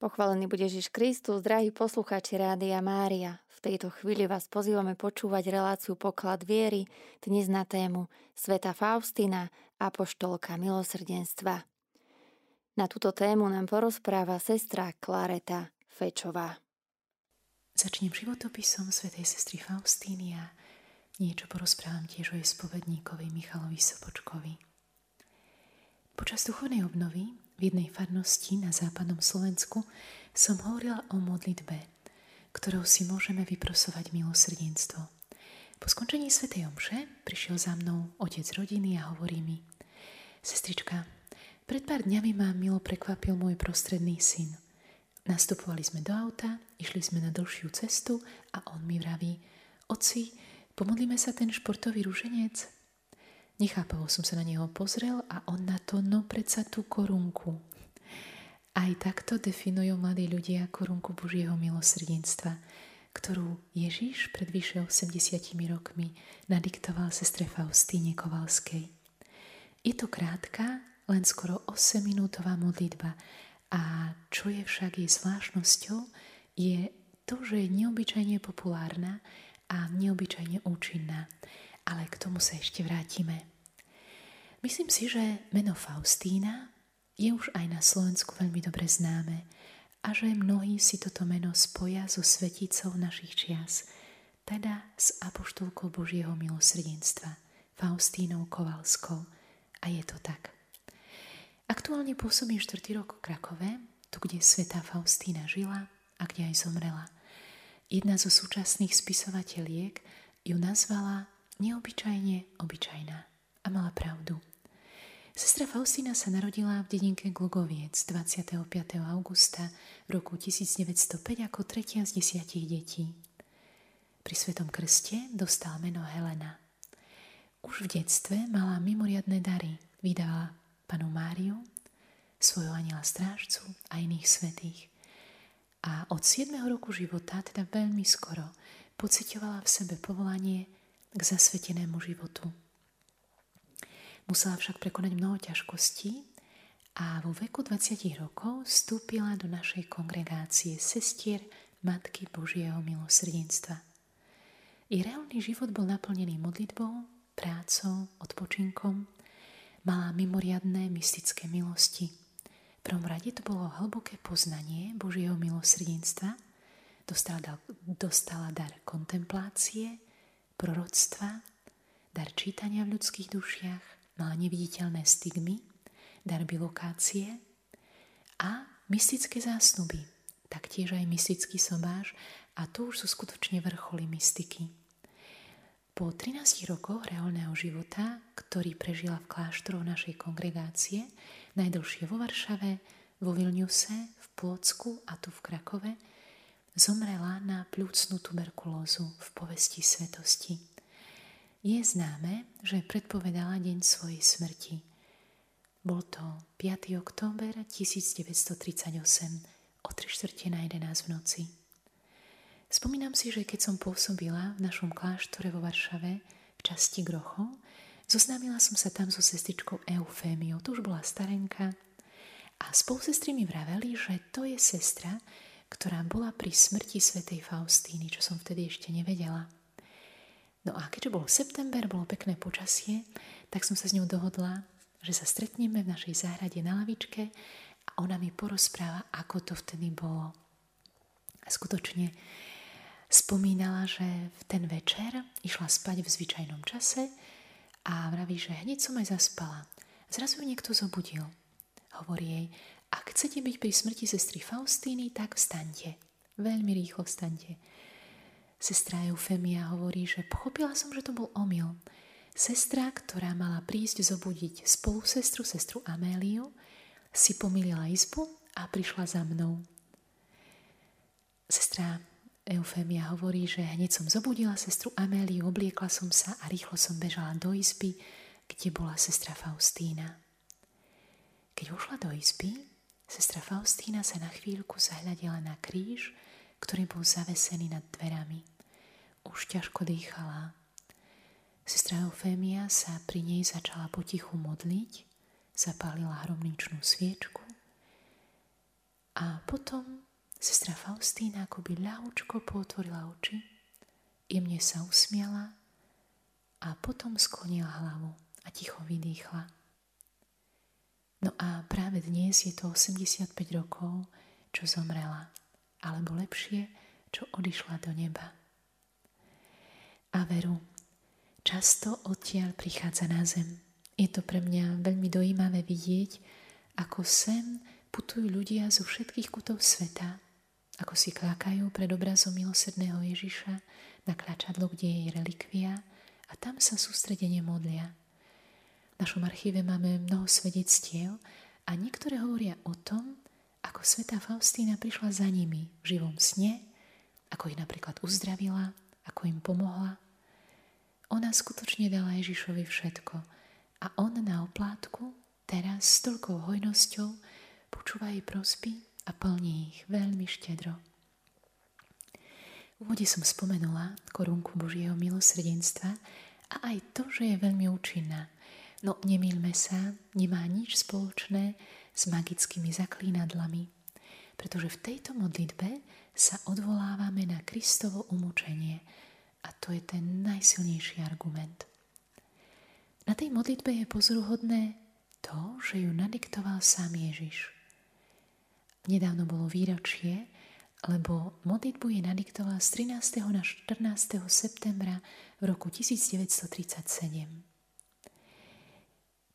Pochválený bude Ježiš Kristus, drahí poslucháči Rádia Mária. V tejto chvíli vás pozývame počúvať reláciu Poklad viery, dnes na tému Sveta Faustina, apoštolka milosrdenstva. Na túto tému nám porozpráva sestra Klareta Fečová. Začnem životopisom svätej sestry Faustíny a niečo porozprávam tiež o jej spovedníkovi Michalovi Sopočkovi. Počas duchovnej obnovy v jednej farnosti na západnom Slovensku som hovorila o modlitbe, ktorou si môžeme vyprosovať milosrdenstvo. Po skončení svätej omše prišiel za mnou otec rodiny a hovorí mi Sestrička, pred pár dňami ma milo prekvapil môj prostredný syn. Nastupovali sme do auta, išli sme na dlhšiu cestu a on mi vraví Oci, pomodlíme sa ten športový rúženec? Nechápavo som sa na neho pozrel a on na to, no predsa tú korunku. Aj takto definujú mladí ľudia korunku Božieho milosrdenstva, ktorú Ježiš pred vyše 80 rokmi nadiktoval sestre Faustíne Kovalskej. Je to krátka, len skoro 8-minútová modlitba a čo je však jej zvláštnosťou, je to, že je neobyčajne populárna a neobyčajne účinná ale k tomu sa ešte vrátime. Myslím si, že meno Faustína je už aj na Slovensku veľmi dobre známe a že mnohí si toto meno spoja so sveticou našich čias, teda s apoštolkou Božieho milosrdenstva, Faustínou Kovalskou. A je to tak. Aktuálne pôsobím 4. rok v Krakove, tu, kde svetá Faustína žila a kde aj zomrela. Jedna zo súčasných spisovateľiek ju nazvala neobyčajne obyčajná a mala pravdu. Sestra Faustina sa narodila v dedinke Glugoviec 25. augusta roku 1905 ako tretia z desiatich detí. Pri Svetom krste dostala meno Helena. Už v detstve mala mimoriadne dary. Vydala panu Máriu, svojho aniela strážcu a iných svetých. A od 7. roku života, teda veľmi skoro, pocitovala v sebe povolanie k zasvetenému životu. Musela však prekonať mnoho ťažkostí a vo veku 20 rokov vstúpila do našej kongregácie sestier Matky Božieho milosrdenstva. I reálny život bol naplnený modlitbou, prácou, odpočinkom, mala mimoriadné mystické milosti. V prvom rade to bolo hlboké poznanie Božieho milosrdenstva, dostala, dostala dar kontemplácie, proroctva, dar čítania v ľudských dušiach, mala neviditeľné stigmy, dar bilokácie a mystické zásnuby, taktiež aj mystický sobáš a to už sú skutočne vrcholy mystiky. Po 13 rokoch reálneho života, ktorý prežila v kláštoroch našej kongregácie, najdlhšie vo Varšave, vo Vilniuse, v Plocku a tu v Krakove, zomrela na pľúcnú tuberkulózu v povesti svetosti. Je známe, že predpovedala deň svojej smrti. Bol to 5. október 1938 o 3 čtvrte na 11 v noci. Spomínam si, že keď som pôsobila v našom kláštore vo Varšave v časti Grochov, zoznámila som sa tam so sestričkou Eufémiou, to už bola starenka, a spolusestry mi vraveli, že to je sestra, ktorá bola pri smrti svätej Faustíny, čo som vtedy ešte nevedela. No a keďže bol september, bolo pekné počasie, tak som sa s ňou dohodla, že sa stretneme v našej záhrade na lavičke a ona mi porozpráva, ako to vtedy bolo. A skutočne spomínala, že v ten večer išla spať v zvyčajnom čase a vraví, že hneď som aj zaspala. Zrazu ju niekto zobudil. Hovorí jej, ak chcete byť pri smrti sestry Faustíny, tak vstaňte. Veľmi rýchlo vstaňte. Sestra Eufemia hovorí, že pochopila som, že to bol omyl. Sestra, ktorá mala prísť zobudiť spolu sestru, sestru Améliu, si pomýlila izbu a prišla za mnou. Sestra Eufemia hovorí, že hneď som zobudila sestru Améliu, obliekla som sa a rýchlo som bežala do izby, kde bola sestra Faustína. Keď ušla do izby, Sestra Faustína sa na chvíľku zahľadila na kríž, ktorý bol zavesený nad dverami. Už ťažko dýchala. Sestra Eufémia sa pri nej začala potichu modliť, zapálila hromničnú sviečku A potom sestra Faustína akoby ľahúčko potvorila oči, jemne sa usmiala a potom sklonila hlavu a ticho vydýchla. No a práve dnes je to 85 rokov, čo zomrela, alebo lepšie, čo odišla do neba. A veru, často odtiaľ prichádza na zem. Je to pre mňa veľmi dojímavé vidieť, ako sem putujú ľudia zo všetkých kutov sveta, ako si klákajú pred obrazom milosrdného Ježiša na klačadlo, kde je relikvia a tam sa sústredene modlia. V našom archíve máme mnoho svedectiev a niektoré hovoria o tom, ako sveta Faustína prišla za nimi v živom sne, ako ich napríklad uzdravila, ako im pomohla. Ona skutočne dala Ježišovi všetko a on na oplátku teraz s toľkou hojnosťou počúva jej prosby a plní ich veľmi štedro. V úvode som spomenula korunku Božieho milosrdenstva a aj to, že je veľmi účinná. No nemýlme sa, nemá nič spoločné s magickými zaklínadlami, pretože v tejto modlitbe sa odvolávame na Kristovo umúčenie a to je ten najsilnejší argument. Na tej modlitbe je pozoruhodné to, že ju nadiktoval sám Ježiš. Nedávno bolo výročie, lebo modlitbu je nadiktoval z 13. na 14. septembra v roku 1937.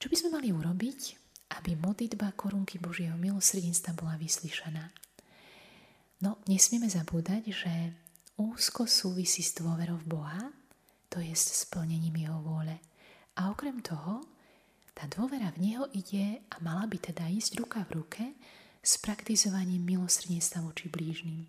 Čo by sme mali urobiť, aby modlitba korunky Božieho milosrdenstva bola vyslyšaná? No, nesmieme zabúdať, že úzko súvisí s dôverou v Boha, to je s splnením Jeho vôle. A okrem toho, tá dôvera v Neho ide a mala by teda ísť ruka v ruke s praktizovaním milosrdenstva voči blížnym.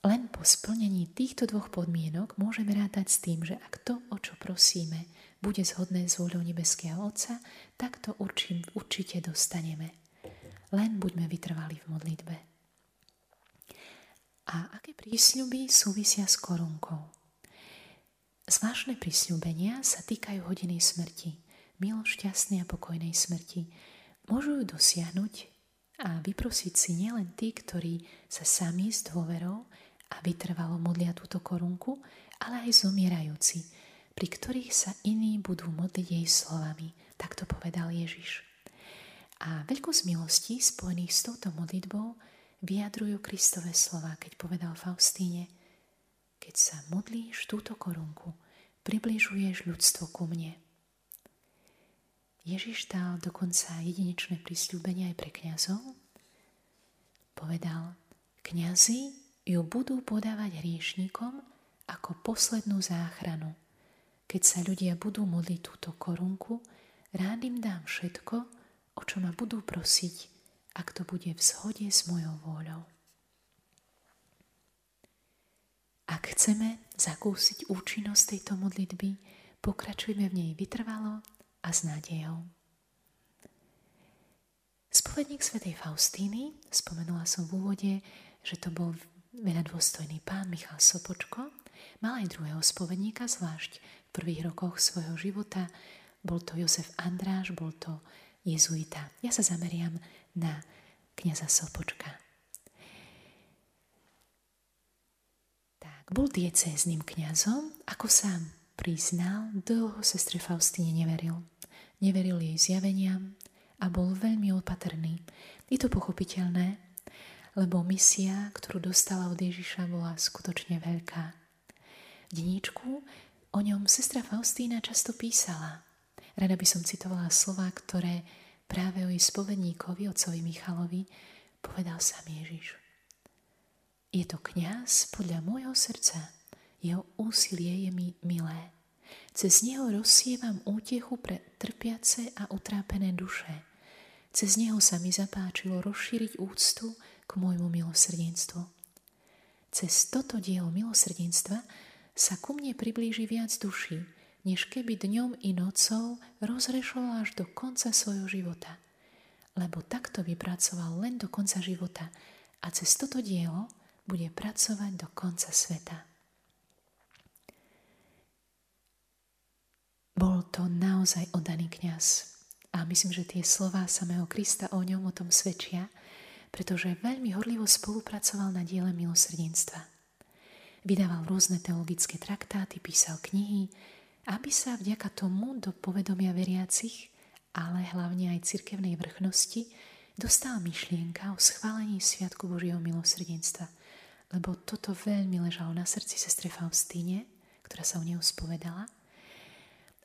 Len po splnení týchto dvoch podmienok môžeme rátať s tým, že ak to, o čo prosíme, bude zhodné s vôľou nebeského Otca, tak to určim, určite dostaneme. Len buďme vytrvali v modlitbe. A aké prísľuby súvisia s korunkou? Zvláštne prísľubenia sa týkajú hodiny smrti – milo šťastnej a pokojnej smrti, môžu ju dosiahnuť a vyprosiť si nielen tí, ktorí sa sami s dôverou a vytrvalo modlia túto korunku, ale aj zomierajúci, pri ktorých sa iní budú modliť jej slovami. Tak to povedal Ježiš. A veľkosť milostí spojených s touto modlitbou vyjadrujú Kristové slova, keď povedal Faustíne, keď sa modlíš túto korunku, približuješ ľudstvo ku mne. Ježiš dal dokonca jedinečné prisľúbenie aj pre kňazov. Povedal, kňazi ju budú podávať hriešníkom ako poslednú záchranu. Keď sa ľudia budú modliť túto korunku, rád im dám všetko, o čo ma budú prosiť, ak to bude v zhode s mojou vôľou. Ak chceme zakúsiť účinnosť tejto modlitby, pokračujme v nej vytrvalo a s nádejou. Spovedník svätej Faustíny, spomenula som v úvode, že to bol veľa dôstojný pán Michal Sopočko, mal aj druhého spovedníka, zvlášť prvých rokoch svojho života. Bol to Jozef Andráš, bol to jezuita. Ja sa zameriam na kniaza Sopočka. Tak, bol diecézným kňazom, ako sám priznal, dlho sestre Faustine neveril. Neveril jej zjaveniam a bol veľmi opatrný. Je to pochopiteľné, lebo misia, ktorú dostala od Ježiša, bola skutočne veľká. V deníčku o ňom sestra Faustína často písala. Rada by som citovala slova, ktoré práve o jej spovedníkovi, otcovi Michalovi, povedal sám Ježiš. Je to kňaz podľa môjho srdca, jeho úsilie je mi milé. Cez neho rozsievam útechu pre trpiace a utrápené duše. Cez neho sa mi zapáčilo rozšíriť úctu k môjmu milosrdenstvu. Cez toto dielo milosrdenstva sa ku mne priblíži viac duší, než keby dňom i nocou rozrešoval až do konca svojho života. Lebo takto vypracoval len do konca života a cez toto dielo bude pracovať do konca sveta. Bol to naozaj oddaný kňaz. A myslím, že tie slova samého Krista o ňom o tom svedčia, pretože veľmi horlivo spolupracoval na diele milosrdenstva. Vydával rôzne teologické traktáty, písal knihy, aby sa vďaka tomu do povedomia veriacich, ale hlavne aj cirkevnej vrchnosti, dostala myšlienka o schválení Sviatku Božieho milosrdenstva, lebo toto veľmi ležalo na srdci sestre Faustíne, ktorá sa u neho spovedala.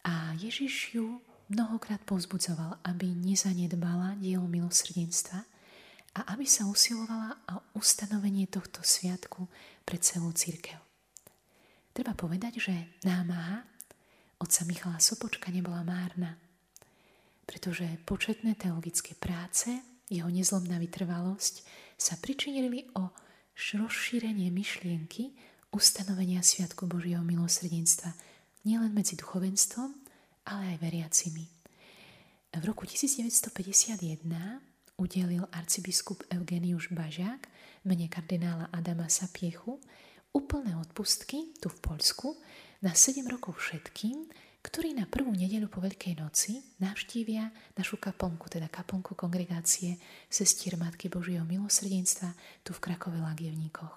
A Ježiš ju mnohokrát povzbudzoval, aby nezanedbala dielo milosrdenstva a aby sa usilovala o ustanovenie tohto sviatku pre celú církev. Treba povedať, že námaha otca Michala Sopočka nebola márna, pretože početné teologické práce, jeho nezlomná vytrvalosť sa pričinili o rozšírenie myšlienky ustanovenia Sviatku Božieho milosrdenstva nielen medzi duchovenstvom, ale aj veriacimi. V roku 1951 udelil arcibiskup Eugeniusz Bažák mene kardinála Adama Sapiechu úplné odpustky tu v Poľsku na 7 rokov všetkým, ktorí na prvú nedeľu po Veľkej noci navštívia našu kaplnku, teda kaplnku kongregácie Sestier Matky Božieho milosrdenstva tu v Krakove Lagievníkoch.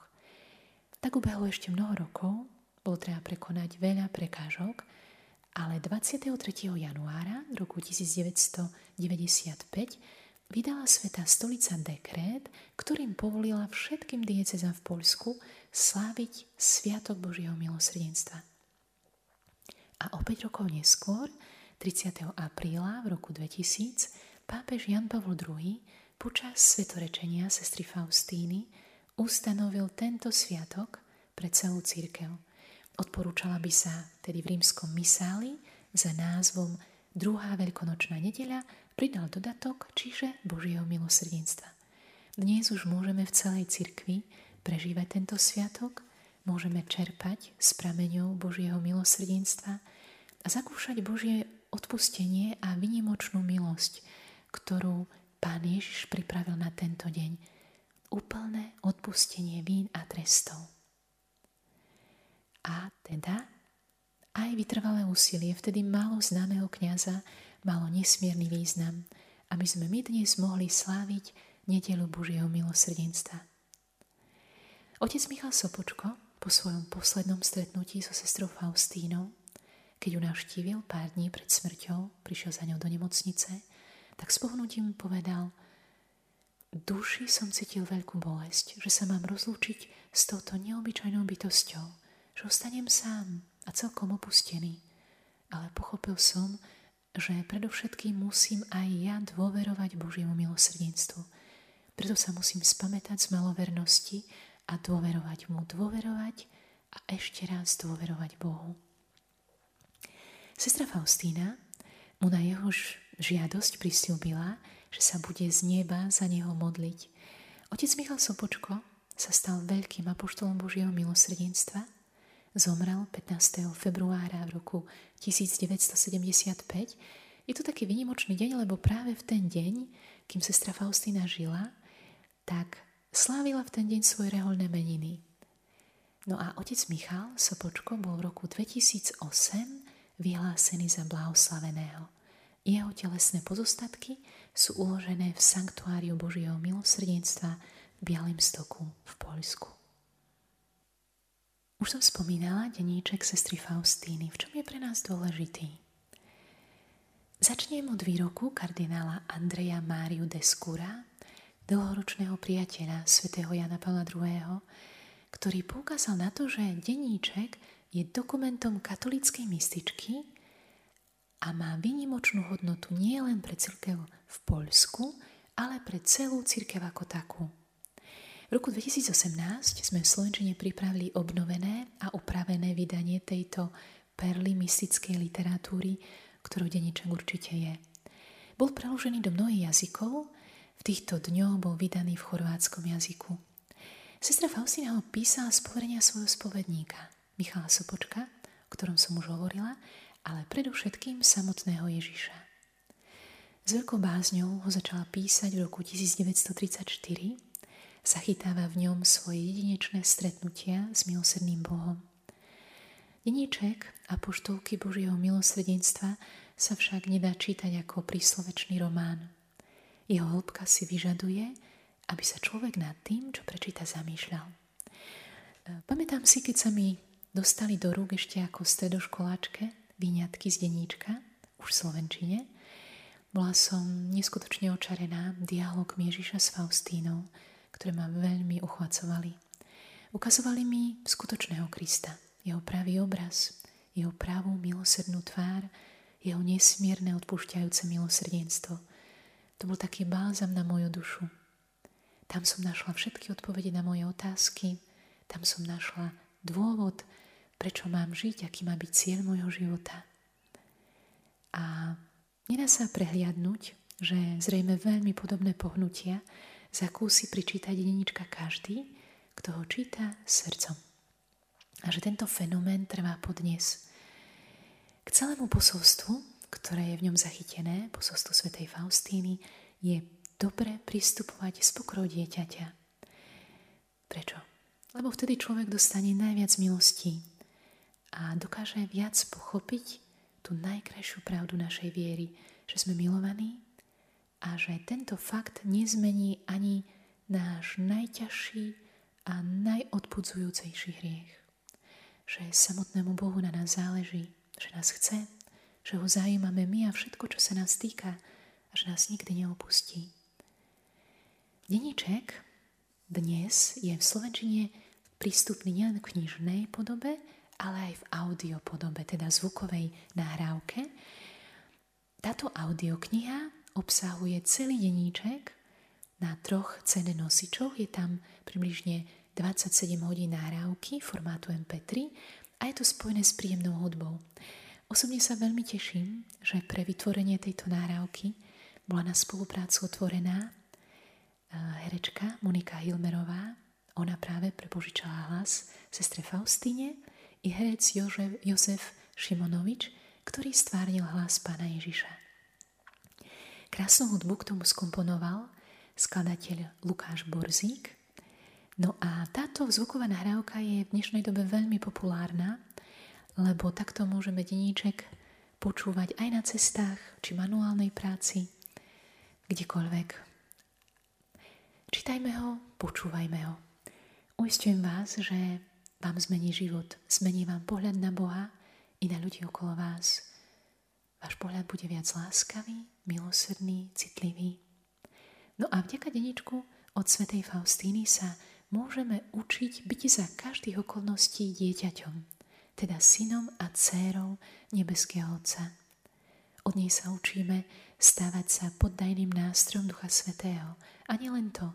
Tak ubehlo ešte mnoho rokov, bolo treba prekonať veľa prekážok, ale 23. januára roku 1995 vydala Sveta stolica dekrét, ktorým povolila všetkým diecezám v Poľsku sláviť Sviatok Božieho milosrdenstva. A o 5 rokov neskôr, 30. apríla v roku 2000, pápež Jan Pavel II počas svetorečenia sestry Faustíny ustanovil tento sviatok pre celú církev. Odporúčala by sa tedy v rímskom misáli za názvom Druhá veľkonočná nedeľa pridal dodatok, čiže Božieho milosrdenstva. Dnes už môžeme v celej cirkvi prežívať tento sviatok, môžeme čerpať z prameňov Božieho milosrdenstva a zakúšať Božie odpustenie a vynimočnú milosť, ktorú Pán Ježiš pripravil na tento deň. Úplné odpustenie vín a trestov. A teda aj vytrvalé úsilie vtedy málo známeho kniaza malo nesmierny význam, aby sme my dnes mohli sláviť nedelu Božieho milosrdenstva. Otec Michal Sopočko po svojom poslednom stretnutí so sestrou Faustínou, keď ju navštívil pár dní pred smrťou, prišiel za ňou do nemocnice, tak s pohnutím povedal Duši som cítil veľkú bolesť, že sa mám rozlúčiť s touto neobyčajnou bytosťou, že ostanem sám a celkom opustený. Ale pochopil som, že predovšetkým musím aj ja dôverovať Božiemu milosrdenstvu. Preto sa musím spamätať z malovernosti a dôverovať mu, dôverovať a ešte raz dôverovať Bohu. Sestra Faustína mu na jeho žiadosť pristúbila, že sa bude z neba za neho modliť. Otec Michal Sopočko sa stal veľkým apoštolom Božieho milosrdenstva zomrel 15. februára v roku 1975. Je to taký vynimočný deň, lebo práve v ten deň, kým sestra Faustína žila, tak slávila v ten deň svoje reholné meniny. No a otec Michal Sopočko bol v roku 2008 vyhlásený za blahoslaveného. Jeho telesné pozostatky sú uložené v Sanktuáriu Božieho milosrdenstva v Bialym stoku v Poľsku. Už som spomínala deníček sestry Faustíny. V čom je pre nás dôležitý? Začnem od výroku kardinála Andreja Máriu Deskura, dlhoročného priateľa svätého Jana Pavla II., ktorý poukázal na to, že deníček je dokumentom katolíckej mystičky a má vynimočnú hodnotu nielen pre církev v Poľsku, ale pre celú církev ako takú. V roku 2018 sme v Slovenčine pripravili obnovené a upravené vydanie tejto perly mystickej literatúry, ktorú denníček určite je. Bol preložený do mnohých jazykov, v týchto dňoch bol vydaný v chorvátskom jazyku. Sestra Faustina ho písala z poverenia svojho spovedníka, Michala Sopočka, o ktorom som už hovorila, ale predovšetkým samotného Ježiša. S veľkou bázňou ho začala písať v roku 1934 zachytáva v ňom svoje jedinečné stretnutia s milosrdným Bohom. Deníček poštolky Božieho milosrdenstva sa však nedá čítať ako príslovečný román. Jeho hĺbka si vyžaduje, aby sa človek nad tým, čo prečíta, zamýšľal. E, pamätám si, keď sa mi dostali do rúk ešte ako stredoškoláčke výňatky z deníčka, už v Slovenčine, bola som neskutočne očarená dialogmi Ježiša s Faustínou, ktoré ma veľmi uchvacovali. Ukazovali mi skutočného Krista, jeho pravý obraz, jeho pravú milosrdnú tvár, jeho nesmierne odpúšťajúce milosrdenstvo. To bol taký bálzam na moju dušu. Tam som našla všetky odpovede na moje otázky, tam som našla dôvod, prečo mám žiť, aký má byť cieľ môjho života. A Nedá sa prehliadnúť, že zrejme veľmi podobné pohnutia zakúsi pričítať denníčka každý, kto ho číta srdcom. A že tento fenomén trvá podnes. K celému posolstvu, ktoré je v ňom zachytené, posolstvu svätej Faustíny, je dobre pristupovať s pokrou dieťaťa. Prečo? Lebo vtedy človek dostane najviac milostí a dokáže viac pochopiť tú najkrajšiu pravdu našej viery, že sme milovaní a že tento fakt nezmení ani náš najťažší a najodpudzujúcejší hriech. Že samotnému Bohu na nás záleží, že nás chce, že ho zajímame my a všetko, čo sa nás týka a že nás nikdy neopustí. Deníček dnes je v Slovenčine prístupný nielen v knižnej podobe, ale aj v audio podobe, teda zvukovej nahrávke. Táto audiokniha obsahuje celý denníček na troch CD nosičoch. Je tam približne 27 hodín nahrávky formátu MP3 a je to spojené s príjemnou hudbou. Osobne sa veľmi teším, že pre vytvorenie tejto nahrávky bola na spoluprácu otvorená eh, herečka Monika Hilmerová. Ona práve prepožičala hlas sestre Faustine i herec Jožef, Jozef Šimonovič, ktorý stvárnil hlas pána Ježiša. Krásnu hudbu k tomu skomponoval skladateľ Lukáš Borzík. No a táto zvuková nahrávka je v dnešnej dobe veľmi populárna, lebo takto môžeme deníček počúvať aj na cestách či manuálnej práci, kdekoľvek. Čítajme ho, počúvajme ho. Uistujem vás, že vám zmení život, zmení vám pohľad na Boha i na ľudí okolo vás. Váš pohľad bude viac láskavý, milosrdný, citlivý. No a vďaka deničku od svätej Faustíny sa môžeme učiť byť za každých okolností dieťaťom, teda synom a dcérou nebeského Otca. Od nej sa učíme stávať sa poddajným nástrojom Ducha Svetého. A nielen to,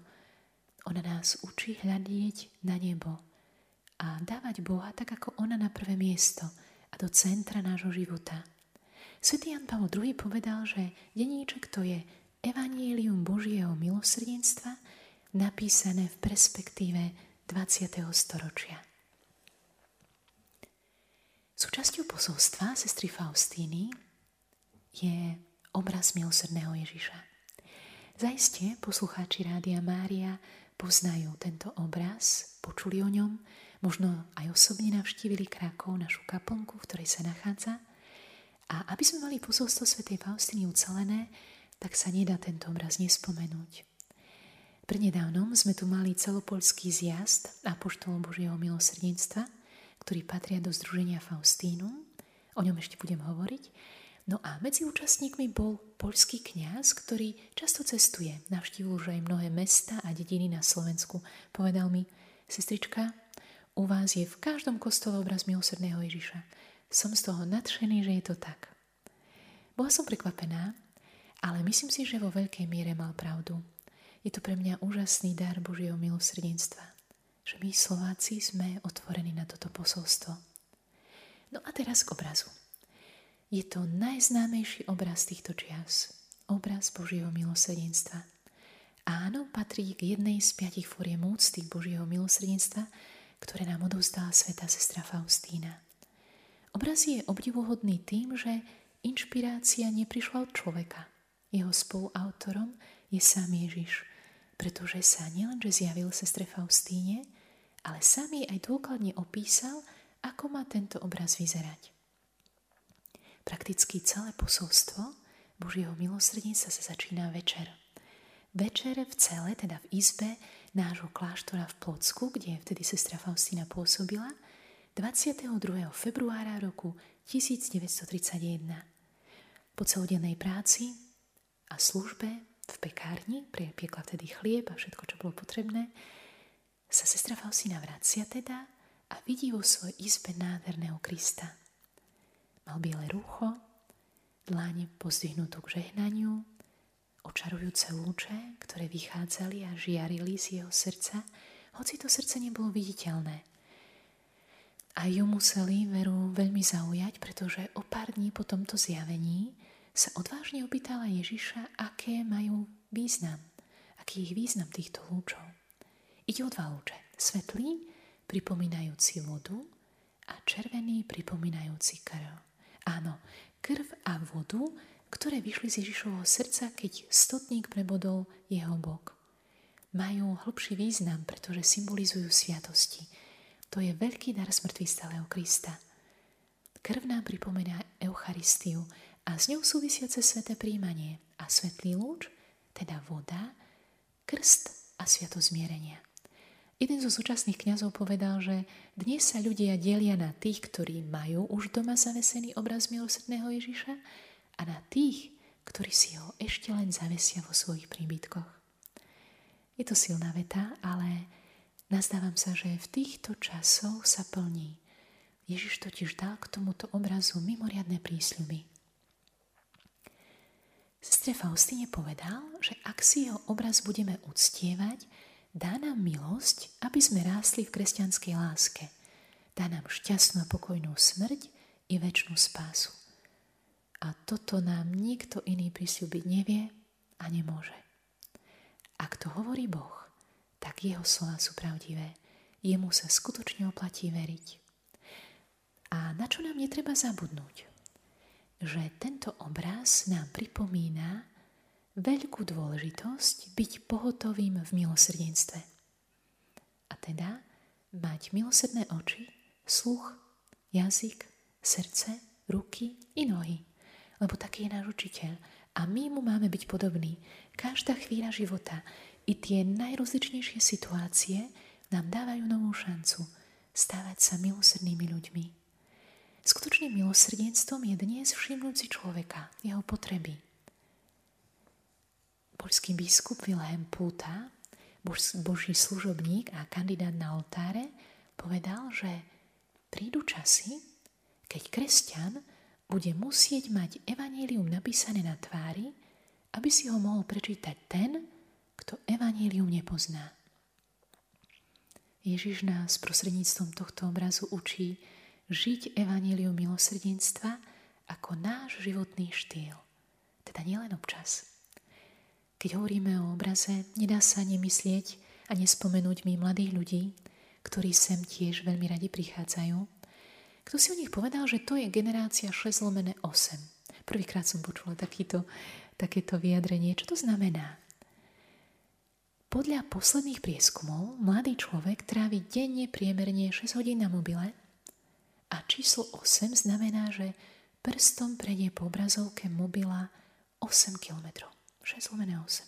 ona nás učí hľadieť na nebo, a dávať Boha tak ako ona na prvé miesto a do centra nášho života. Svetý Jan Pavel II povedal, že deníček to je Evangelium Božieho milosrdenstva napísané v perspektíve 20. storočia. Súčasťou posolstva sestry Faustíny je obraz milosrdného Ježiša. Zajiste poslucháči Rádia Mária poznajú tento obraz, počuli o ňom, Možno aj osobne navštívili Krakov, našu kaplnku, v ktorej sa nachádza. A aby sme mali posolstvo svätej Faustiny ucelené, tak sa nedá tento obraz nespomenúť. Prednedávnom sme tu mali celopolský zjazd Apoštolom Božieho milosrdenstva, ktorý patria do Združenia Faustínu. O ňom ešte budem hovoriť. No a medzi účastníkmi bol poľský kňaz, ktorý často cestuje. Navštívil už aj mnohé mesta a dediny na Slovensku. Povedal mi, sestrička, u vás je v každom kostole obraz milosrdného Ježiša. Som z toho nadšený, že je to tak. Bola som prekvapená, ale myslím si, že vo veľkej miere mal pravdu. Je to pre mňa úžasný dar Božieho milosrdenstva, že my Slováci sme otvorení na toto posolstvo. No a teraz k obrazu. Je to najznámejší obraz týchto čias. Obraz Božieho milosrdenstva. Áno, patrí k jednej z piatich fóriem úcty Božieho milosrdenstva, ktoré nám odovzdala sveta sestra Faustína. Obraz je obdivuhodný tým, že inšpirácia neprišla od človeka. Jeho spoluautorom je sám Ježiš, pretože sa nielenže zjavil sestre Faustíne, ale sám jej aj dôkladne opísal, ako má tento obraz vyzerať. Prakticky celé posolstvo Božieho milosrdenstva sa začína večer. večer v cele, teda v izbe nášho kláštora v Plocku, kde vtedy sestra Faustina pôsobila, 22. februára roku 1931. Po celodennej práci a službe v pekárni, piekla vtedy chlieb a všetko, čo bolo potrebné, sa sestra Faustina vracia teda a vidí vo svojej izbe nádherného Krista. Mal biele rúcho, dláne pozdvihnutú k žehnaniu, očarujúce lúče, ktoré vychádzali a žiarili z jeho srdca, hoci to srdce nebolo viditeľné. A ju museli veru veľmi zaujať, pretože o pár dní po tomto zjavení sa odvážne opýtala Ježiša, aké majú význam, aký je význam týchto lúčov. Ide o dva lúče. Svetlý, pripomínajúci vodu a červený, pripomínajúci krv. Áno, krv a vodu, ktoré vyšli z Ježišovho srdca, keď stotník prebodol jeho bok. Majú hlbší význam, pretože symbolizujú sviatosti. To je veľký dar smrtvý stáleho Krista. Krv nám pripomína Eucharistiu a s ňou súvisiace sveté príjmanie a svetlý lúč, teda voda, krst a sviatozmierenia. Jeden zo súčasných kňazov povedal, že dnes sa ľudia delia na tých, ktorí majú už doma zavesený obraz milosrdného Ježiša a na tých, ktorí si ho ešte len zavesia vo svojich príbytkoch. Je to silná veta, ale nazdávam sa, že v týchto časoch sa plní. Ježiš totiž dal k tomuto obrazu mimoriadne prísľuby. Sestre Faustine povedal, že ak si jeho obraz budeme uctievať, Dá nám milosť, aby sme rástli v kresťanskej láske. Dá nám šťastnú a pokojnú smrť i väčšnú spásu. A toto nám nikto iný prisľúbiť nevie a nemôže. Ak to hovorí Boh, tak jeho slova sú pravdivé. Jemu sa skutočne oplatí veriť. A na čo nám netreba zabudnúť? Že tento obraz nám pripomína, veľkú dôležitosť byť pohotovým v milosrdenstve. A teda mať milosrdné oči, sluch, jazyk, srdce, ruky i nohy. Lebo taký je náš učiteľ a my mu máme byť podobní. Každá chvíľa života i tie najrozličnejšie situácie nám dávajú novú šancu stávať sa milosrdnými ľuďmi. Skutočným milosrdenstvom je dnes všimnúci človeka, jeho potreby, Polský biskup Wilhelm Puta, boží služobník a kandidát na oltáre, povedal, že prídu časy, keď kresťan bude musieť mať evanílium napísané na tvári, aby si ho mohol prečítať ten, kto evanílium nepozná. Ježiš nás prostredníctvom tohto obrazu učí žiť evanílium milosrdenstva ako náš životný štýl. Teda nielen občas. Keď hovoríme o obraze, nedá sa nemyslieť a nespomenúť mi mladých ľudí, ktorí sem tiež veľmi radi prichádzajú. Kto si o nich povedal, že to je generácia 6 lomené 8. Prvýkrát som počula takýto, takéto vyjadrenie. Čo to znamená? Podľa posledných prieskumov mladý človek trávi denne priemerne 6 hodín na mobile a číslo 8 znamená, že prstom predie po obrazovke mobila 8 kilometrov. 6 lomené 8.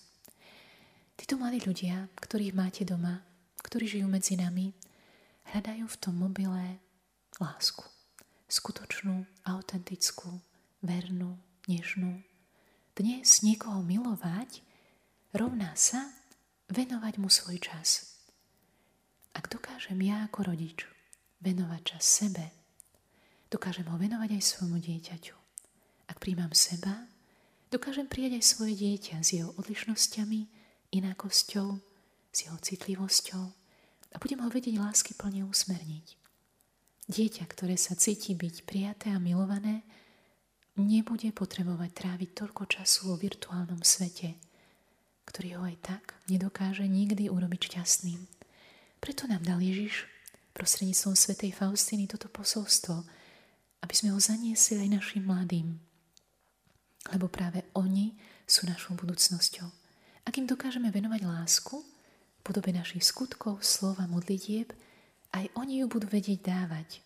Títo mladí ľudia, ktorých máte doma, ktorí žijú medzi nami, hľadajú v tom mobile lásku. Skutočnú, autentickú, vernú, nežnú. Dnes niekoho milovať rovná sa venovať mu svoj čas. Ak dokážem ja ako rodič venovať čas sebe, dokážem ho venovať aj svojmu dieťaťu. Ak príjmam seba, Dokážem prijať aj svoje dieťa s jeho odlišnosťami, inakosťou, s jeho citlivosťou a budem ho vedieť lásky plne usmerniť. Dieťa, ktoré sa cíti byť prijaté a milované, nebude potrebovať tráviť toľko času vo virtuálnom svete, ktorý ho aj tak nedokáže nikdy urobiť šťastným. Preto nám dal Ježiš prostredníctvom svätej Faustiny toto posolstvo, aby sme ho zaniesli aj našim mladým, lebo práve oni sú našou budúcnosťou. Ak im dokážeme venovať lásku, v podobe našich skutkov, slova, modlitieb, aj oni ju budú vedieť dávať.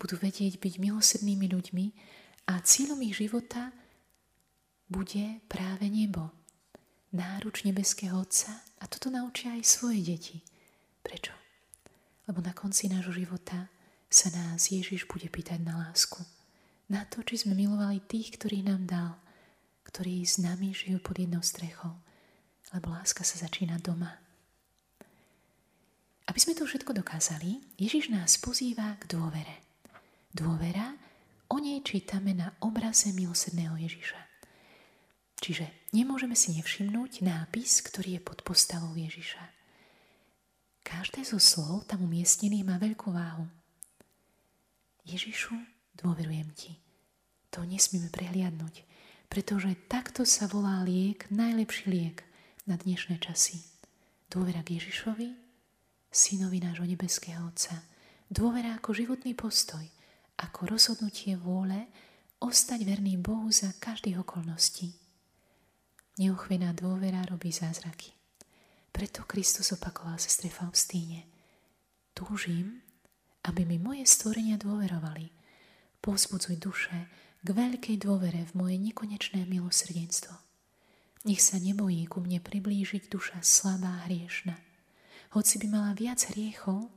Budú vedieť byť milosrdnými ľuďmi a cieľom ich života bude práve nebo. Náruč nebeského Otca a toto naučia aj svoje deti. Prečo? Lebo na konci nášho života sa nás Ježiš bude pýtať na lásku. Na to, či sme milovali tých, ktorých nám dal, ktorí s nami žijú pod jednou strechou. Lebo láska sa začína doma. Aby sme to všetko dokázali, Ježiš nás pozýva k dôvere. Dôvera, o nej čítame na obraze milosrdného Ježiša. Čiže nemôžeme si nevšimnúť nápis, ktorý je pod postavou Ježiša. Každé zo slov tam umiestnených má veľkú váhu. Ježišu, dôverujem ti. To nesmieme prehliadnúť, pretože takto sa volá liek, najlepší liek na dnešné časy. Dôvera k Ježišovi, synovi nášho nebeského Otca. Dôvera ako životný postoj, ako rozhodnutie vôle ostať verný Bohu za každých okolností. Neuchvená dôvera robí zázraky. Preto Kristus opakoval sestre Faustíne. Túžim, aby mi moje stvorenia dôverovali. Pozbudzuj duše k veľkej dôvere v moje nekonečné milosrdenstvo. Nech sa nebojí ku mne priblížiť duša slabá hriešna hoci by mala viac hriechov,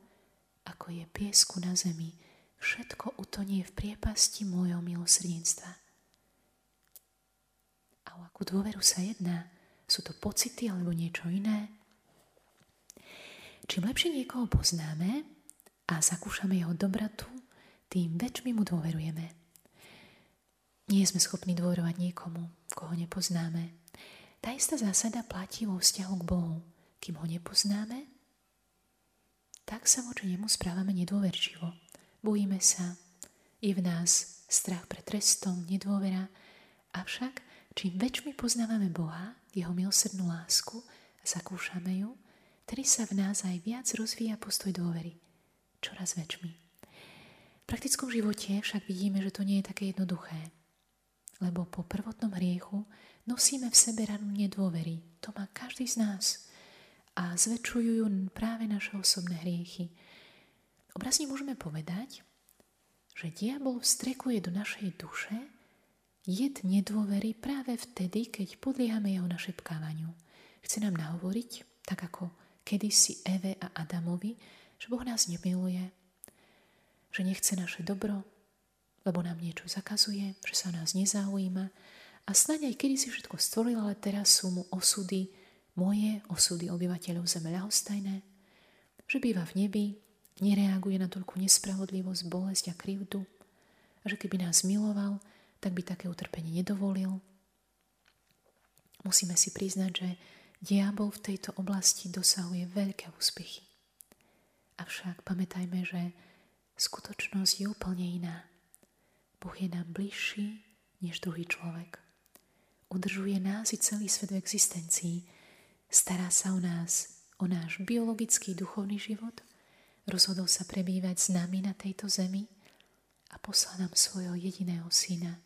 ako je piesku na zemi, všetko utonie v priepasti môjho milosrdenstva. O akú dôveru sa jedná? Sú to pocity alebo niečo iné? Čím lepšie niekoho poznáme a zakúšame jeho dobratu, tým väčšmi mu dôverujeme. Nie sme schopní dôverovať niekomu, koho nepoznáme. Tá istá zásada platí vo vzťahu k Bohu. Kým ho nepoznáme, tak sa voči nemu správame nedôverčivo. Bojíme sa, je v nás strach pred trestom, nedôvera, avšak čím väčšmi poznávame Boha, jeho milosrdnú lásku a zakúšame ju, tedy sa v nás aj viac rozvíja postoj dôvery. Čoraz väčšmi. V praktickom živote však vidíme, že to nie je také jednoduché. Lebo po prvotnom hriechu nosíme v sebe ranu nedôvery. To má každý z nás a zväčšujú práve naše osobné hriechy. Obrazne môžeme povedať, že diabol vstrekuje do našej duše jed nedôvery práve vtedy, keď podliehame jeho našepkávaniu. Chce nám nahovoriť, tak ako kedysi Eve a Adamovi, že Boh nás nemiluje, že nechce naše dobro, lebo nám niečo zakazuje, že sa nás nezaujíma. A snáď aj kedy si všetko stvoril, ale teraz sú mu osudy moje osudy obyvateľov zeme ľahostajné, že býva v nebi, nereaguje na toľku nespravodlivosť, bolesť a krivdu. A že keby nás miloval, tak by také utrpenie nedovolil. Musíme si priznať, že diabol v tejto oblasti dosahuje veľké úspechy. Avšak pamätajme, že skutočnosť je úplne iná. Boh je nám bližší než druhý človek. Udržuje nás i celý svet v existencii, Stará sa o nás, o náš biologický duchovný život, rozhodol sa prebývať s nami na tejto zemi a poslal nám svojho jediného syna,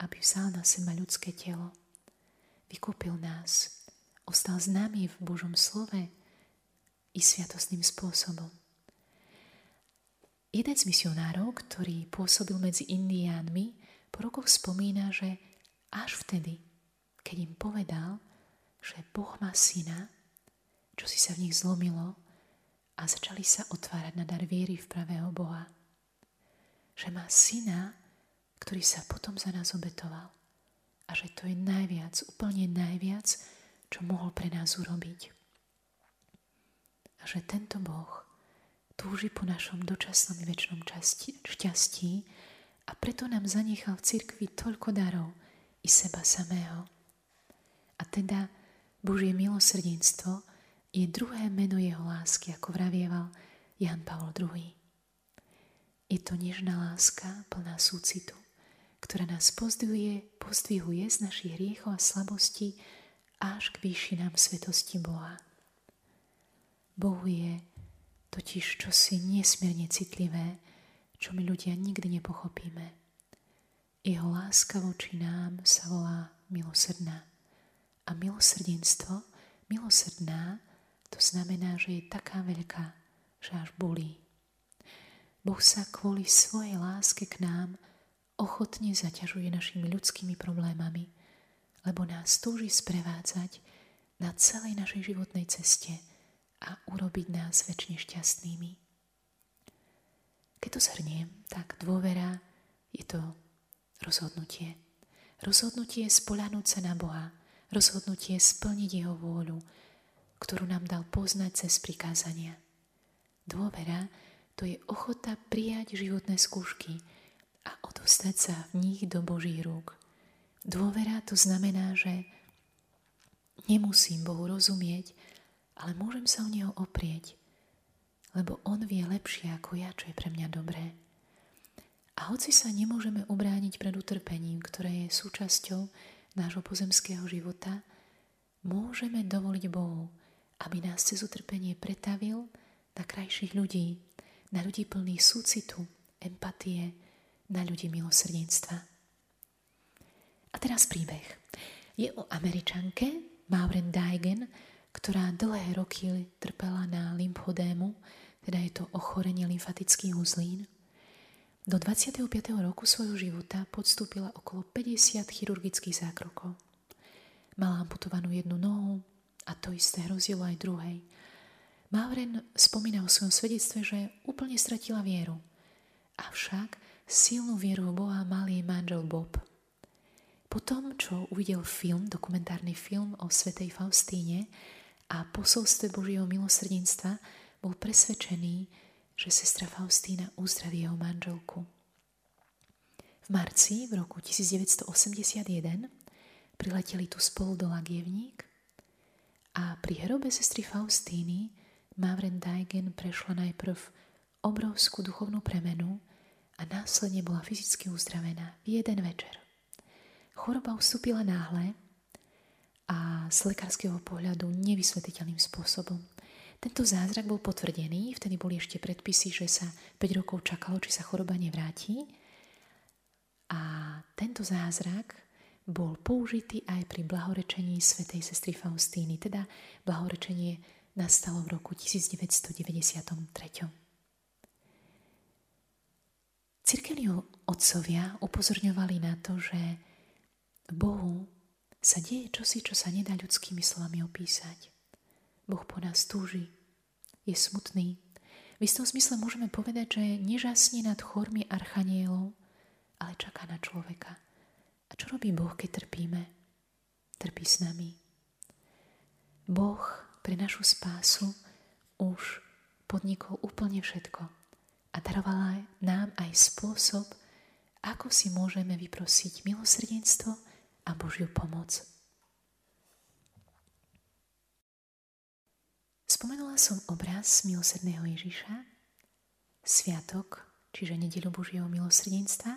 aby vzal na seba ľudské telo. Vykúpil nás, ostal s nami v Božom slove i sviatosným spôsobom. Jeden z misionárov, ktorý pôsobil medzi Indiánmi, po rokoch spomína, že až vtedy, keď im povedal, že Boh má syna, čo si sa v nich zlomilo a začali sa otvárať na dar viery v pravého Boha. Že má syna, ktorý sa potom za nás obetoval. A že to je najviac, úplne najviac, čo mohol pre nás urobiť. A že tento Boh túži po našom dočasnom i väčšnom šťastí a preto nám zanechal v cirkvi toľko darov i seba samého. A teda Božie milosrdenstvo je druhé meno jeho lásky, ako vravieval Jan Pavol II. Je to nežná láska plná súcitu, ktorá nás pozdvihuje, pozdvihuje z našich hriechov a slabostí až k výšinám svetosti Boha. Bohu je totiž čosi nesmierne citlivé, čo my ľudia nikdy nepochopíme. Jeho láska voči nám sa volá milosrdná. A milosrdenstvo, milosrdná, to znamená, že je taká veľká, že až bolí. Boh sa kvôli svojej láske k nám ochotne zaťažuje našimi ľudskými problémami, lebo nás túži sprevádzať na celej našej životnej ceste a urobiť nás väčšine šťastnými. Keď to zhrniem, tak dôvera je to rozhodnutie. Rozhodnutie spoľanúť sa na Boha, rozhodnutie splniť Jeho vôľu, ktorú nám dal poznať cez prikázania. Dôvera to je ochota prijať životné skúšky a odostať sa v nich do Božích rúk. Dôvera to znamená, že nemusím Bohu rozumieť, ale môžem sa o Neho oprieť, lebo On vie lepšie ako ja, čo je pre mňa dobré. A hoci sa nemôžeme ubrániť pred utrpením, ktoré je súčasťou nášho pozemského života, môžeme dovoliť Bohu, aby nás cez utrpenie pretavil na krajších ľudí, na ľudí plných súcitu, empatie, na ľudí milosrdenstva. A teraz príbeh. Je o američanke Maureen Daigen, ktorá dlhé roky trpela na lymfodému, teda je to ochorenie lymfatických uzlín. Do 25. roku svojho života podstúpila okolo 50 chirurgických zákrokov. Mala amputovanú jednu nohu a to isté hrozilo aj druhej. Maureen spomína o svojom svedectve, že úplne stratila vieru. Avšak silnú vieru v Boha mal jej manžel Bob – po tom, čo uvidel film, dokumentárny film o svetej Faustíne a posolstve Božieho milosrdenstva, bol presvedčený, že sestra Faustína uzdraví jeho manželku. V marci v roku 1981 prileteli tu spolu do Lagievník a pri hrobe sestry Faustíny Mavren Daigen prešla najprv obrovskú duchovnú premenu a následne bola fyzicky uzdravená v jeden večer. Choroba ustúpila náhle a z lekárskeho pohľadu nevysvetliteľným spôsobom. Tento zázrak bol potvrdený, vtedy boli ešte predpisy, že sa 5 rokov čakalo, či sa choroba nevráti. A tento zázrak bol použitý aj pri blahorečení svätej sestry Faustíny, teda blahorečenie nastalo v roku 1993. Cirkevní otcovia upozorňovali na to, že Bohu sa deje čosi, čo sa nedá ľudskými slovami opísať. Boh po nás túži, je smutný. V istom smysle môžeme povedať, že nežasne nad chormi archanielov, ale čaká na človeka. A čo robí Boh, keď trpíme? Trpí s nami. Boh pre našu spásu už podnikol úplne všetko a darovala nám aj spôsob, ako si môžeme vyprosiť milosrdenstvo a Božiu pomoc. Spomenula som obraz milosrdného Ježiša, sviatok, čiže nedelu Božieho milosrdenstva,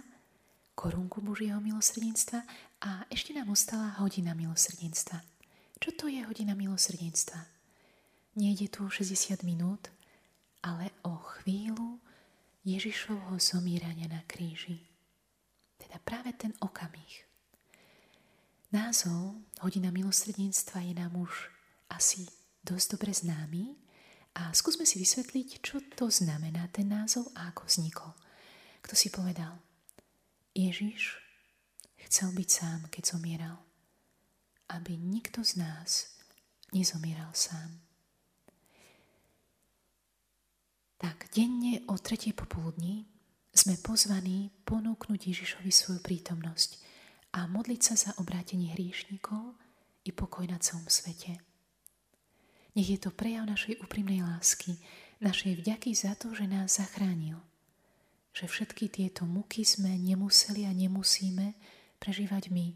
korunku Božieho milosrdenstva a ešte nám ostala hodina milosrdenstva. Čo to je hodina milosrdenstva? Nejde tu o 60 minút, ale o chvíľu Ježišovho zomírania na kríži. Teda práve ten okamih. Názov Hodina milosrdenstva je nám už asi dosť dobre známy a skúsme si vysvetliť, čo to znamená ten názov a ako vznikol. Kto si povedal? Ježiš chcel byť sám, keď zomieral, aby nikto z nás nezomieral sám. Tak denne o tretej popoludní sme pozvaní ponúknuť Ježišovi svoju prítomnosť – a modliť sa za obrátenie hriešnikov i pokoj na celom svete. Nech je to prejav našej úprimnej lásky, našej vďaky za to, že nás zachránil. Že všetky tieto muky sme nemuseli a nemusíme prežívať my.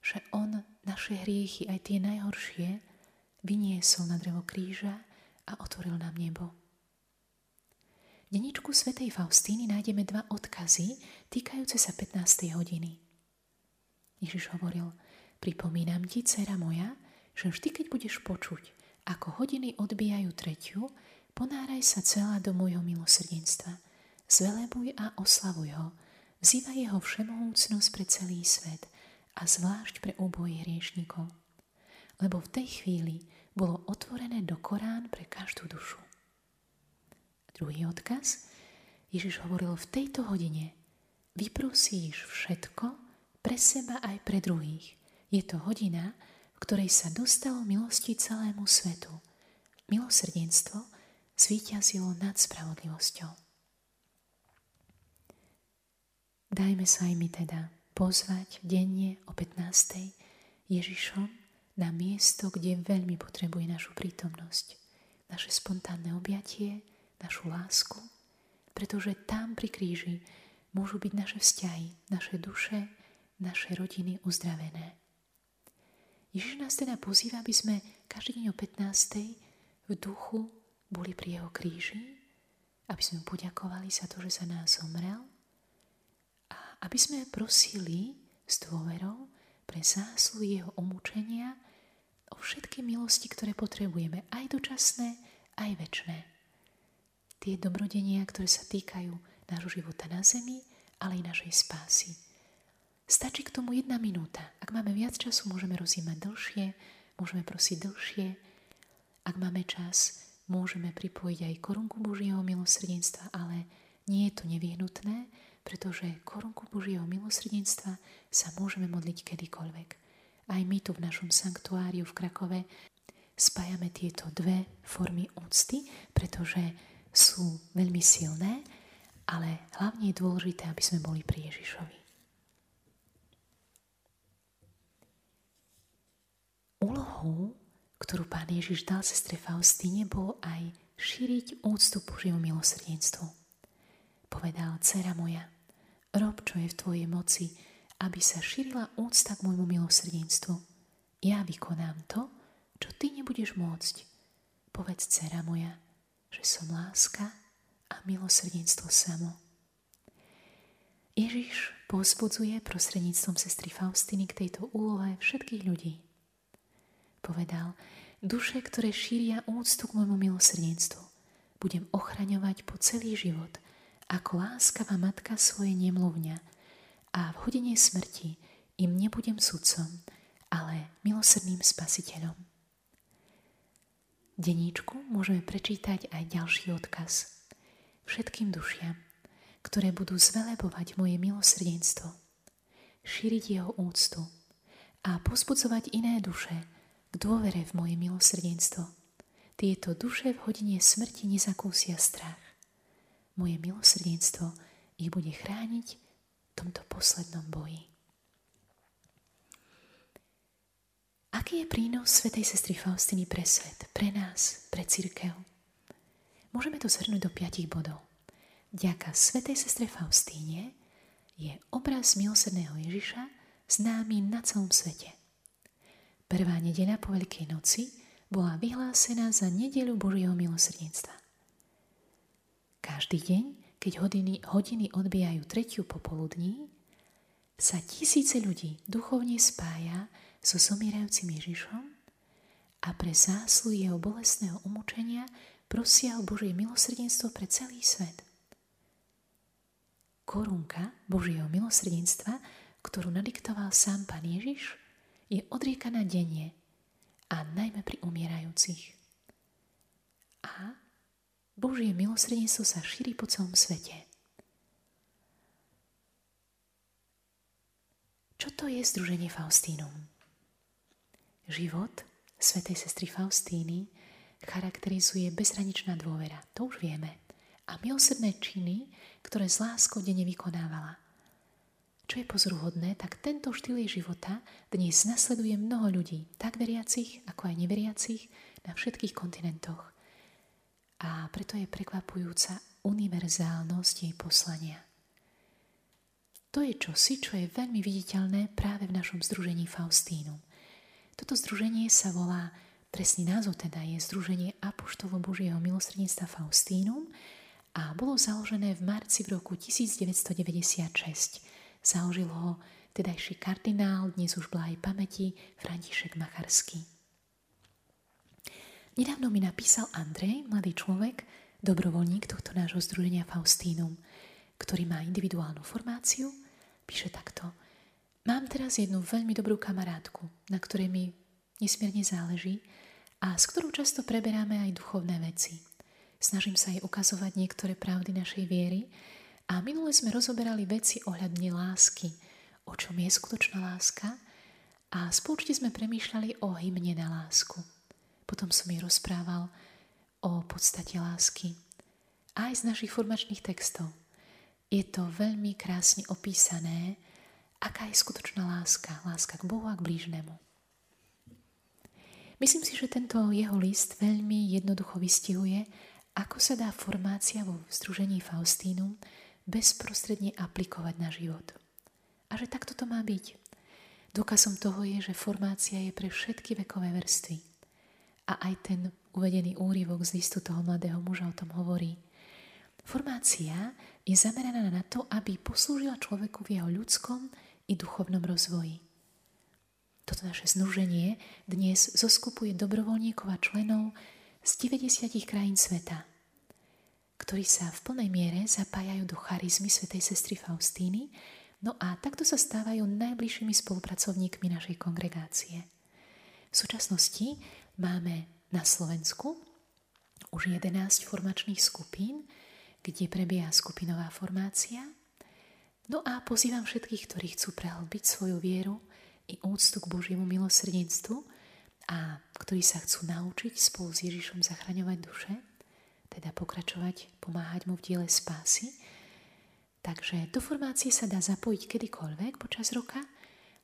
Že On naše hriechy, aj tie najhoršie, vyniesol na drevo kríža a otvoril nám nebo. V deničku svätej Faustíny nájdeme dva odkazy týkajúce sa 15. hodiny. Ježiš hovoril, pripomínam ti, dcera moja, že vždy, keď budeš počuť, ako hodiny odbijajú tretiu, ponáraj sa celá do môjho milosrdenstva. Zvelebuj a oslavuj ho. Vzývaj jeho všemohúcnosť pre celý svet a zvlášť pre úboji hriešnikov. Lebo v tej chvíli bolo otvorené do Korán pre každú dušu. Druhý odkaz. Ježiš hovoril v tejto hodine vyprosíš všetko, pre seba aj pre druhých. Je to hodina, v ktorej sa dostalo milosti celému svetu. Milosrdenstvo zvíťazilo nad spravodlivosťou. Dajme sa aj my teda pozvať denne o 15. Ježišom na miesto, kde veľmi potrebuje našu prítomnosť, naše spontánne objatie, našu lásku, pretože tam pri kríži môžu byť naše vzťahy, naše duše, naše rodiny uzdravené. Ježiš nás teda pozýva, aby sme každý deň o 15. v duchu boli pri jeho kríži, aby sme poďakovali za to, že za nás zomrel a aby sme prosili s dôverou pre zásluhy jeho omúčenia o všetky milosti, ktoré potrebujeme, aj dočasné, aj väčšné. Tie dobrodenia, ktoré sa týkajú nášho života na zemi, ale aj našej spásy. Stačí k tomu jedna minúta. Ak máme viac času, môžeme rozímať dlhšie, môžeme prosiť dlhšie. Ak máme čas, môžeme pripojiť aj korunku Božieho milosrdenstva, ale nie je to nevyhnutné, pretože korunku Božieho milosrdenstva sa môžeme modliť kedykoľvek. Aj my tu v našom sanktuáriu v Krakove spájame tieto dve formy úcty, pretože sú veľmi silné, ale hlavne je dôležité, aby sme boli pri Ježišovi. Úlohou ktorú pán Ježiš dal sestre Faustíne, bol aj šíriť úctu Božiemu milosrdenstvu. Povedal, dcera moja, rob, čo je v tvojej moci, aby sa šírila úcta k môjmu milosrdenstvu. Ja vykonám to, čo ty nebudeš môcť. Povedz, dcera moja, že som láska a milosrdenstvo samo. Ježiš pozbudzuje prostredníctvom sestry Faustiny k tejto úlohe všetkých ľudí povedal, duše, ktoré šíria úctu k môjmu milosrdenstvu, budem ochraňovať po celý život, ako láskavá matka svoje nemluvňa a v hodine smrti im nebudem sudcom, ale milosrdným spasiteľom. V deníčku môžeme prečítať aj ďalší odkaz. Všetkým dušiam, ktoré budú zvelebovať moje milosrdenstvo, šíriť jeho úctu a pozbudzovať iné duše, k dôvere v moje milosrdenstvo. Tieto duše v hodine smrti nezakúsia strach. Moje milosrdenstvo ich bude chrániť v tomto poslednom boji. Aký je prínos Svetej sestry Faustiny pre svet, pre nás, pre církev? Môžeme to zhrnúť do piatich bodov. Ďaka Svetej sestre Faustíne je obraz milosrdného Ježiša známy na celom svete. Prvá nedeľa po Veľkej noci bola vyhlásená za nedeľu Božieho milosrdenstva. Každý deň, keď hodiny, hodiny odbijajú tretiu popoludní, sa tisíce ľudí duchovne spája so zomierajúcim Ježišom a pre záslu jeho bolestného umúčenia prosia o Božie milosrdenstvo pre celý svet. Korunka Božieho milosrdenstva, ktorú nadiktoval sám Pán Ježiš, je odriekaná denne a najmä pri umierajúcich. A Božie milosrdenstvo sa šíri po celom svete. Čo to je Združenie Faustínum? Život svätej sestry Faustíny charakterizuje bezhraničná dôvera, to už vieme, a milosrdné činy, ktoré z láskou denne vykonávala – čo je pozoruhodné, tak tento štýl života dnes nasleduje mnoho ľudí, tak veriacich ako aj neveriacich na všetkých kontinentoch. A preto je prekvapujúca univerzálnosť jej poslania. To je čosi, čo je veľmi viditeľné práve v našom združení Faustínum. Toto združenie sa volá, presný názov teda je Združenie Apoštolo Božieho milosrdenstva Faustínum a bolo založené v marci v roku 1996 Založil ho tedajší kardinál, dnes už blahej pamäti, František Macharský. Nedávno mi napísal Andrej, mladý človek, dobrovoľník tohto nášho združenia Faustínum, ktorý má individuálnu formáciu, píše takto. Mám teraz jednu veľmi dobrú kamarátku, na ktorej mi nesmierne záleží a s ktorou často preberáme aj duchovné veci. Snažím sa jej ukazovať niektoré pravdy našej viery, a minule sme rozoberali veci ohľadne lásky, o čom je skutočná láska a spoločne sme premýšľali o hymne na lásku. Potom som jej rozprával o podstate lásky. Aj z našich formačných textov. Je to veľmi krásne opísané, aká je skutočná láska. Láska k Bohu a k blížnemu. Myslím si, že tento jeho list veľmi jednoducho vystihuje, ako sa dá formácia vo Združení Faustínum bezprostredne aplikovať na život. A že takto to má byť. Dôkazom toho je, že formácia je pre všetky vekové vrstvy. A aj ten uvedený úryvok z listu toho mladého muža o tom hovorí. Formácia je zameraná na to, aby poslúžila človeku v jeho ľudskom i duchovnom rozvoji. Toto naše znuženie dnes zoskupuje dobrovoľníkov a členov z 90 krajín sveta, ktorí sa v plnej miere zapájajú do charizmy svätej sestry Faustíny No a takto sa stávajú najbližšími spolupracovníkmi našej kongregácie. V súčasnosti máme na Slovensku už 11 formačných skupín, kde prebieha skupinová formácia. No a pozývam všetkých, ktorí chcú prehlbiť svoju vieru i úctu k Božiemu milosrdenstvu a ktorí sa chcú naučiť spolu s Ježišom zachraňovať duše, teda pokračovať, pomáhať mu v diele spásy, Takže do formácie sa dá zapojiť kedykoľvek počas roka,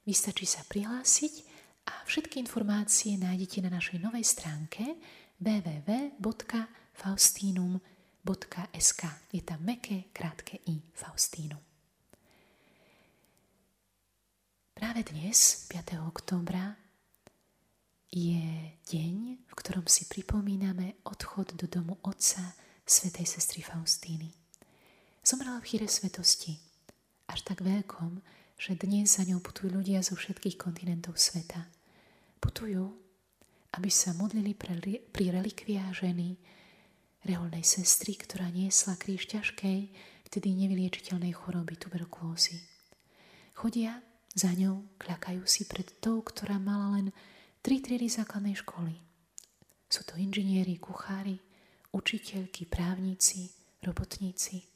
vystačí sa prihlásiť a všetky informácie nájdete na našej novej stránke www.faustinum.sk Je tam meké, krátke i Faustínum. Práve dnes, 5. októbra, je deň, v ktorom si pripomíname odchod do domu otca svätej sestry Faustíny. Zomrela v chýre svetosti, až tak veľkom, že dnes za ňou putujú ľudia zo všetkých kontinentov sveta. Putujú, aby sa modlili pre, pri relikviá ženy, reholnej sestry, ktorá niesla kríž ťažkej, vtedy nevyliečiteľnej choroby tuberkulózy. Chodia za ňou, kľakajú si pred tou, ktorá mala len tri triedy základnej školy. Sú to inžinieri, kuchári, učiteľky, právnici, robotníci –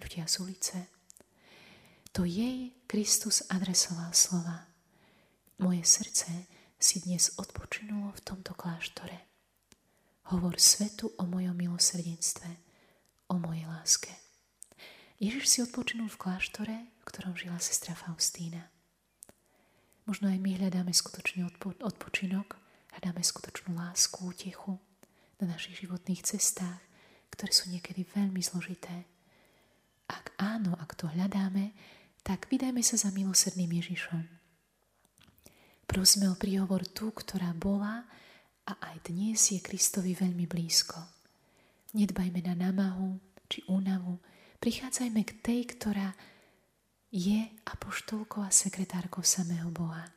ľudia z ulice. To jej Kristus adresoval slova. Moje srdce si dnes odpočinulo v tomto kláštore. Hovor svetu o mojom milosrdenstve, o mojej láske. Ježiš si odpočinul v kláštore, ktorom žila sestra Faustína. Možno aj my hľadáme skutočný odpo- odpočinok, hľadáme skutočnú lásku, útechu na našich životných cestách, ktoré sú niekedy veľmi zložité ak áno, ak to hľadáme, tak vydajme sa za milosrdným Ježišom. Prosme o príhovor tú, ktorá bola a aj dnes je Kristovi veľmi blízko. Nedbajme na námahu či únavu, prichádzajme k tej, ktorá je apoštolkou a sekretárkou samého Boha.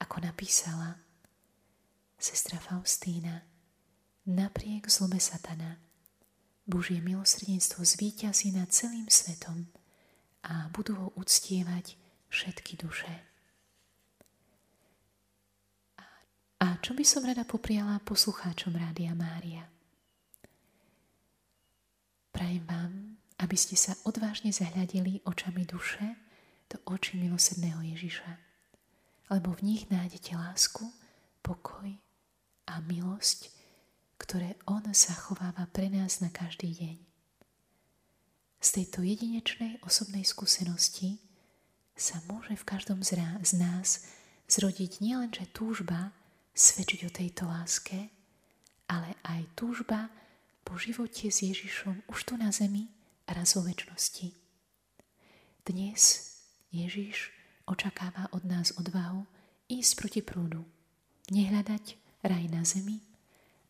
Ako napísala sestra Faustína, napriek zlobe satana, Božie milosrdenstvo zvíťazí nad celým svetom a budú ho uctievať všetky duše. A čo by som rada popriala poslucháčom Rádia Mária? Prajem vám, aby ste sa odvážne zahľadili očami duše do očí milosrdného Ježiša, lebo v nich nájdete lásku, pokoj a milosť, ktoré On zachováva pre nás na každý deň. Z tejto jedinečnej osobnej skúsenosti sa môže v každom z nás zrodiť nielenže túžba svedčiť o tejto láske, ale aj túžba po živote s Ježišom už tu na zemi raz vo väčšnosti. Dnes Ježiš očakáva od nás odvahu ísť proti prúdu, nehľadať raj na zemi,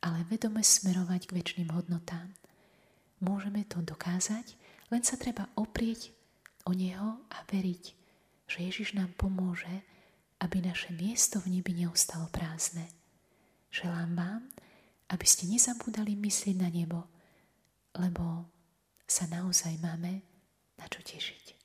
ale vedome smerovať k väčšným hodnotám. Môžeme to dokázať, len sa treba oprieť o Neho a veriť, že Ježiš nám pomôže, aby naše miesto v nebi neostalo prázdne. Želám vám, aby ste nezabúdali myslieť na nebo, lebo sa naozaj máme na čo tešiť.